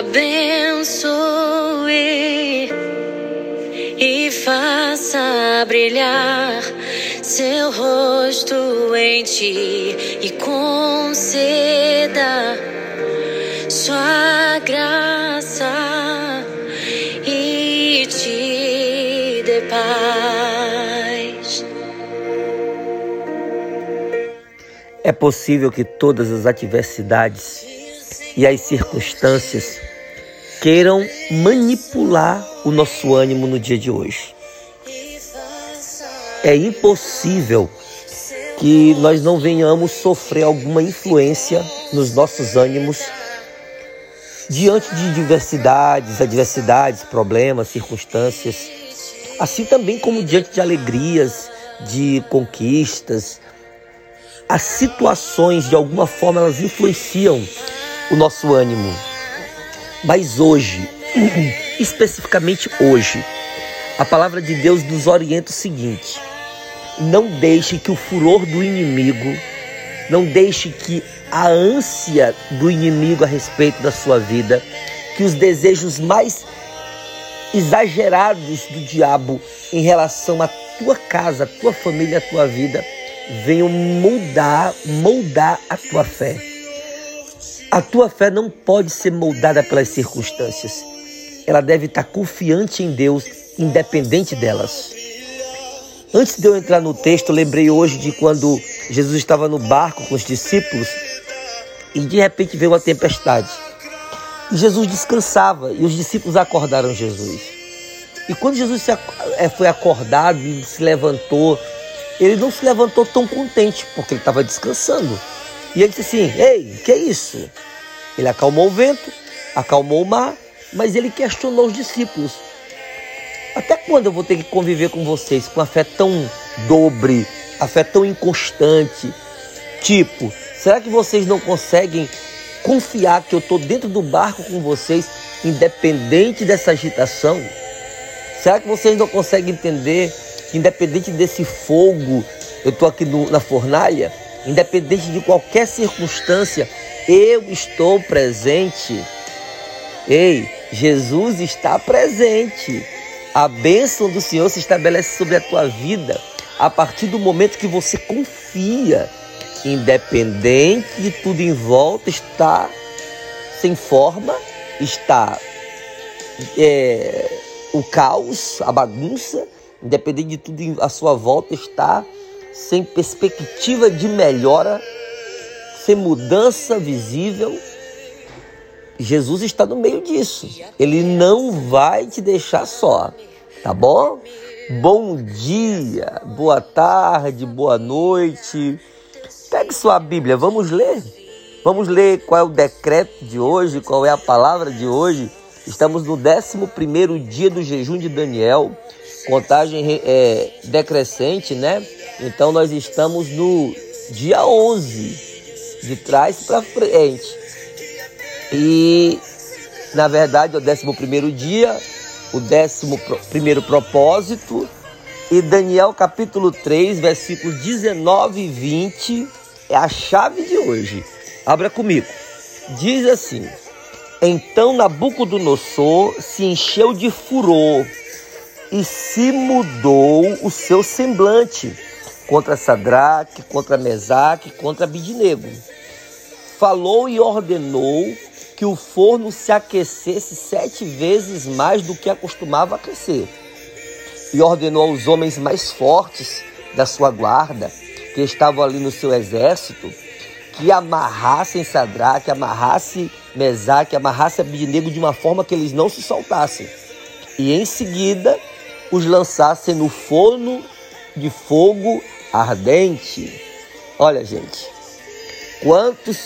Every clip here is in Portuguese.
Abençoe e faça brilhar seu rosto em ti e conceda sua graça e te dê paz. É possível que todas as adversidades e as circunstâncias queiram manipular o nosso ânimo no dia de hoje. É impossível que nós não venhamos sofrer alguma influência nos nossos ânimos diante de diversidades, adversidades, problemas, circunstâncias, assim também como diante de alegrias, de conquistas. As situações, de alguma forma, elas influenciam o nosso ânimo. Mas hoje, especificamente hoje, a palavra de Deus nos orienta o seguinte: não deixe que o furor do inimigo, não deixe que a ânsia do inimigo a respeito da sua vida, que os desejos mais exagerados do diabo em relação à tua casa, à tua família, à tua vida, venham moldar, moldar a tua fé. A tua fé não pode ser moldada pelas circunstâncias. Ela deve estar confiante em Deus, independente delas. Antes de eu entrar no texto, lembrei hoje de quando Jesus estava no barco com os discípulos e de repente veio uma tempestade. E Jesus descansava e os discípulos acordaram Jesus. E quando Jesus eh, foi acordado e se levantou, ele não se levantou tão contente porque ele estava descansando. E ele disse assim: Ei, que é isso? Ele acalmou o vento, acalmou o mar, mas ele questionou os discípulos: Até quando eu vou ter que conviver com vocês com a fé tão dobre, a fé tão inconstante? Tipo, será que vocês não conseguem confiar que eu estou dentro do barco com vocês, independente dessa agitação? Será que vocês não conseguem entender que, independente desse fogo, eu estou aqui no, na fornalha? independente de qualquer circunstância, eu estou presente. Ei, Jesus está presente. A bênção do Senhor se estabelece sobre a tua vida a partir do momento que você confia. Independente de tudo em volta, está sem forma, está é, o caos, a bagunça, independente de tudo à sua volta, está sem perspectiva de melhora, sem mudança visível, Jesus está no meio disso. Ele não vai te deixar só, tá bom? Bom dia, boa tarde, boa noite. Pegue sua Bíblia, vamos ler. Vamos ler qual é o decreto de hoje, qual é a palavra de hoje. Estamos no 11 dia do jejum de Daniel, contagem é, decrescente, né? Então nós estamos no dia 11, de trás para frente. E na verdade é o 11 dia, o 11 propósito. E Daniel capítulo 3, versículos 19 e 20 é a chave de hoje. Abra comigo. Diz assim: Então Nabucodonosor se encheu de furor e se mudou o seu semblante contra Sadraque, contra Mesaque, contra Abidinego. Falou e ordenou que o forno se aquecesse sete vezes mais do que acostumava aquecer. E ordenou aos homens mais fortes da sua guarda, que estavam ali no seu exército, que amarrassem Sadraque, amarrasse Mesaque, amarrasse Abidinego de uma forma que eles não se soltassem. E em seguida os lançassem no forno de fogo ardente. Olha, gente, quantos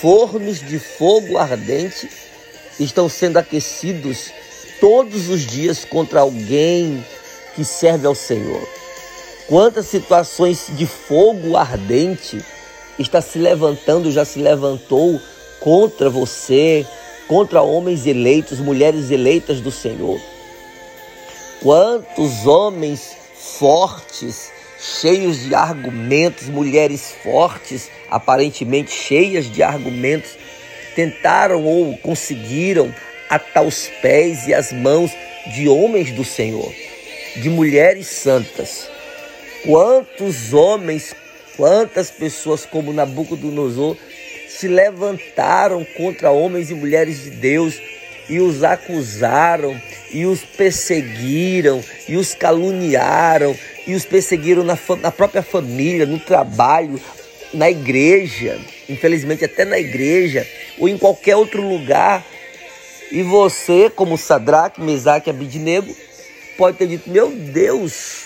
fornos de fogo ardente estão sendo aquecidos todos os dias contra alguém que serve ao Senhor. Quantas situações de fogo ardente está se levantando, já se levantou contra você, contra homens eleitos, mulheres eleitas do Senhor. Quantos homens fortes, cheios de argumentos, mulheres fortes, aparentemente cheias de argumentos, tentaram ou conseguiram atar os pés e as mãos de homens do Senhor, de mulheres santas. Quantos homens, quantas pessoas como Nabucodonosor se levantaram contra homens e mulheres de Deus e os acusaram e os perseguiram e os caluniaram e os perseguiram na, na própria família, no trabalho, na igreja, infelizmente até na igreja ou em qualquer outro lugar. E você, como Sadraque, Mesaque e pode ter dito: Meu Deus,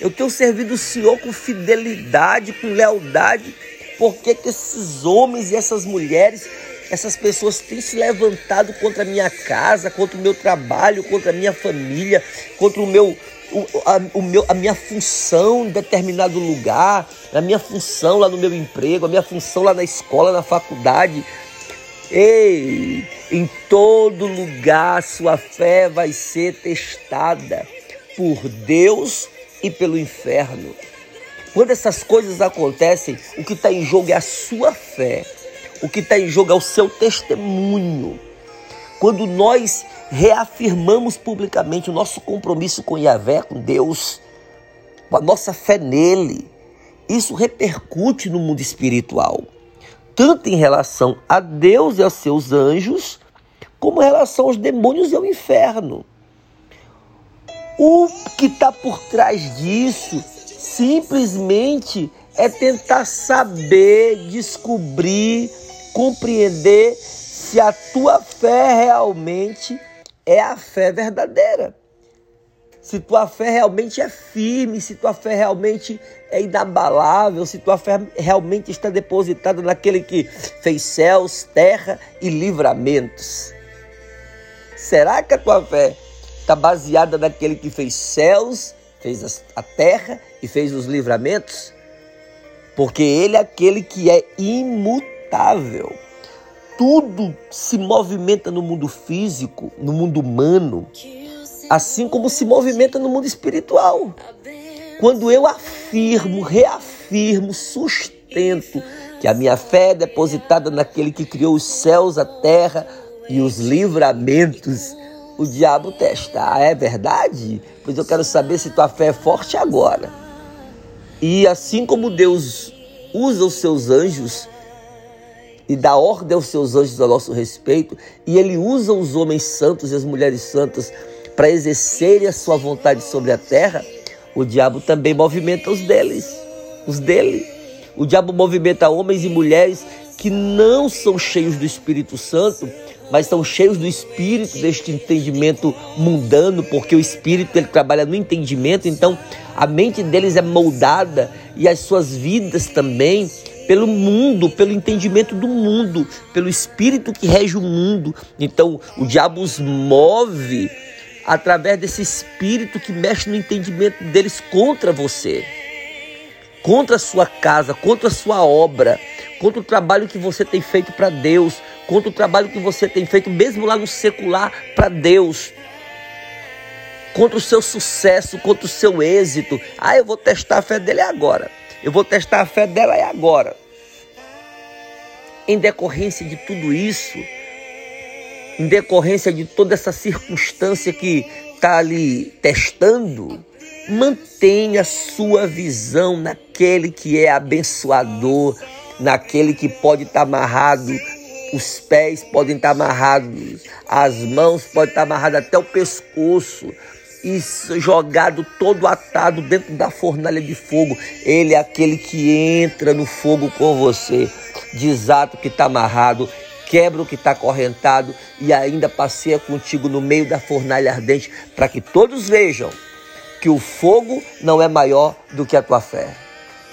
eu tenho servido o Senhor com fidelidade, com lealdade. Por que, que esses homens e essas mulheres, essas pessoas têm se levantado contra a minha casa, contra o meu trabalho, contra a minha família, contra o meu, o, a, o meu, a minha função em determinado lugar, a minha função lá no meu emprego, a minha função lá na escola, na faculdade. Ei, em todo lugar sua fé vai ser testada por Deus e pelo inferno. Quando essas coisas acontecem, o que está em jogo é a sua fé, o que está em jogo é o seu testemunho. Quando nós reafirmamos publicamente o nosso compromisso com Yahvé, com Deus, com a nossa fé nele, isso repercute no mundo espiritual, tanto em relação a Deus e aos seus anjos, como em relação aos demônios e ao inferno. O que está por trás disso simplesmente é tentar saber, descobrir, compreender se a tua fé realmente é a fé verdadeira. Se tua fé realmente é firme, se tua fé realmente é inabalável, se tua fé realmente está depositada naquele que fez céus, terra e livramentos. Será que a tua fé está baseada naquele que fez céus, fez a terra e fez os livramentos? Porque ele é aquele que é imutável. Tudo se movimenta no mundo físico, no mundo humano, assim como se movimenta no mundo espiritual. Quando eu afirmo, reafirmo, sustento que a minha fé é depositada naquele que criou os céus, a terra e os livramentos, o diabo testa. Ah, é verdade? Pois eu quero saber se tua fé é forte agora. E assim como Deus usa os seus anjos e dá ordem aos seus anjos a nosso respeito, e ele usa os homens santos e as mulheres santas para exercerem a sua vontade sobre a terra, o diabo também movimenta os deles, os dele. O diabo movimenta homens e mulheres que não são cheios do Espírito Santo, mas são cheios do espírito deste entendimento mundano, porque o espírito ele trabalha no entendimento, então a mente deles é moldada e as suas vidas também pelo mundo, pelo entendimento do mundo, pelo espírito que rege o mundo. Então o diabo os move através desse espírito que mexe no entendimento deles contra você, contra a sua casa, contra a sua obra, contra o trabalho que você tem feito para Deus contra o trabalho que você tem feito, mesmo lá no secular, para Deus. Contra o seu sucesso, contra o seu êxito. Ah, eu vou testar a fé dele agora. Eu vou testar a fé dela agora. Em decorrência de tudo isso, em decorrência de toda essa circunstância que está ali testando, mantenha sua visão naquele que é abençoador, naquele que pode estar tá amarrado os pés podem estar amarrados, as mãos podem estar amarradas até o pescoço e jogado todo atado dentro da fornalha de fogo. Ele é aquele que entra no fogo com você, desata o que está amarrado, quebra o que está acorrentado e ainda passeia contigo no meio da fornalha ardente, para que todos vejam que o fogo não é maior do que a tua fé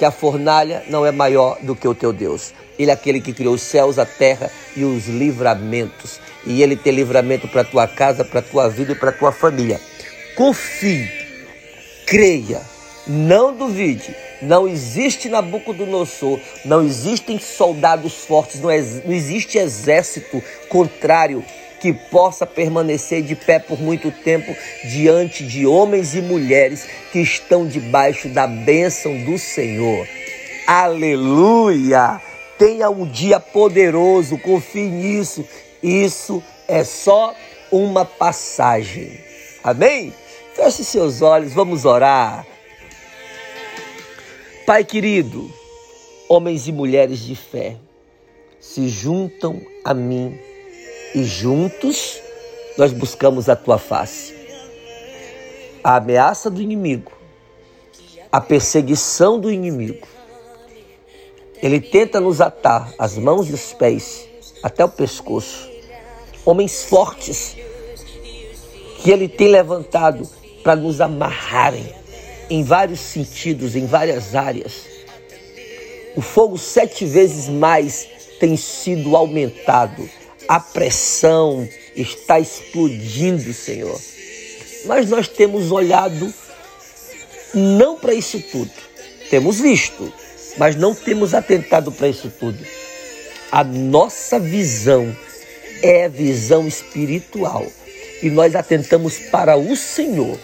que a fornalha não é maior do que o teu Deus. Ele é aquele que criou os céus, a terra e os livramentos. E ele tem livramento para tua casa, para tua vida e para tua família. Confie, creia, não duvide. Não existe Nabucodonosor, não existem soldados fortes, não, não existe exército contrário que possa permanecer de pé por muito tempo diante de homens e mulheres que estão debaixo da bênção do Senhor. Aleluia! Tenha um dia poderoso, confie nisso. Isso é só uma passagem. Amém? Feche seus olhos, vamos orar. Pai querido, homens e mulheres de fé se juntam a mim e juntos nós buscamos a tua face. A ameaça do inimigo, a perseguição do inimigo, ele tenta nos atar as mãos e os pés até o pescoço. Homens fortes que ele tem levantado para nos amarrarem em vários sentidos, em várias áreas. O fogo sete vezes mais tem sido aumentado. A pressão está explodindo, Senhor. Mas nós temos olhado não para isso tudo. Temos visto, mas não temos atentado para isso tudo. A nossa visão é visão espiritual e nós atentamos para o Senhor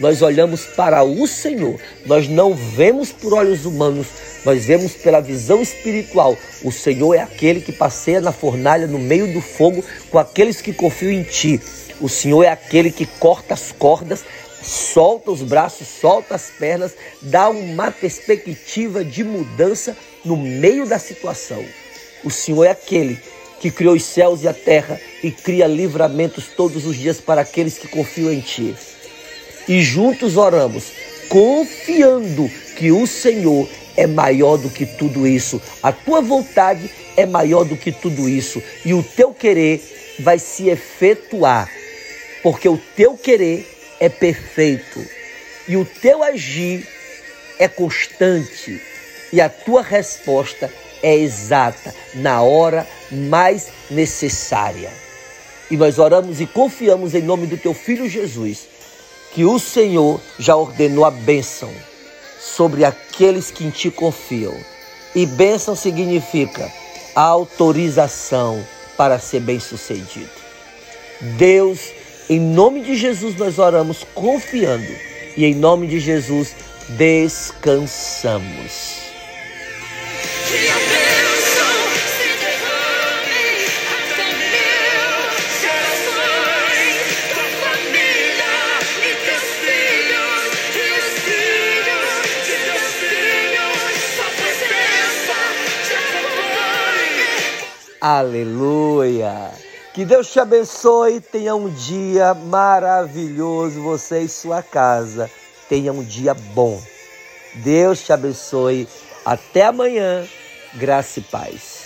nós olhamos para o Senhor. Nós não vemos por olhos humanos, nós vemos pela visão espiritual. O Senhor é aquele que passeia na fornalha no meio do fogo com aqueles que confiam em ti. O Senhor é aquele que corta as cordas, solta os braços, solta as pernas, dá uma perspectiva de mudança no meio da situação. O Senhor é aquele que criou os céus e a terra e cria livramentos todos os dias para aqueles que confiam em Ti e juntos oramos, confiando que o Senhor é maior do que tudo isso. A tua vontade é maior do que tudo isso. E o teu querer vai se efetuar. Porque o teu querer é perfeito. E o teu agir é constante. E a tua resposta é exata, na hora mais necessária. E nós oramos e confiamos em nome do teu filho Jesus que o Senhor já ordenou a bênção sobre aqueles que em ti confiam. E bênção significa autorização para ser bem-sucedido. Deus, em nome de Jesus nós oramos confiando e em nome de Jesus descansamos. Aleluia! Que Deus te abençoe, tenha um dia maravilhoso, você e sua casa. Tenha um dia bom. Deus te abençoe. Até amanhã. Graça e paz.